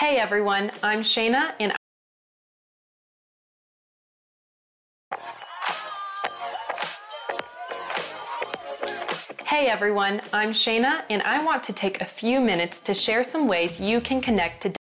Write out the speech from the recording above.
Hey everyone, I'm Shayna and Hey everyone, I'm Shayna and I want to take a few minutes to share some ways you can connect to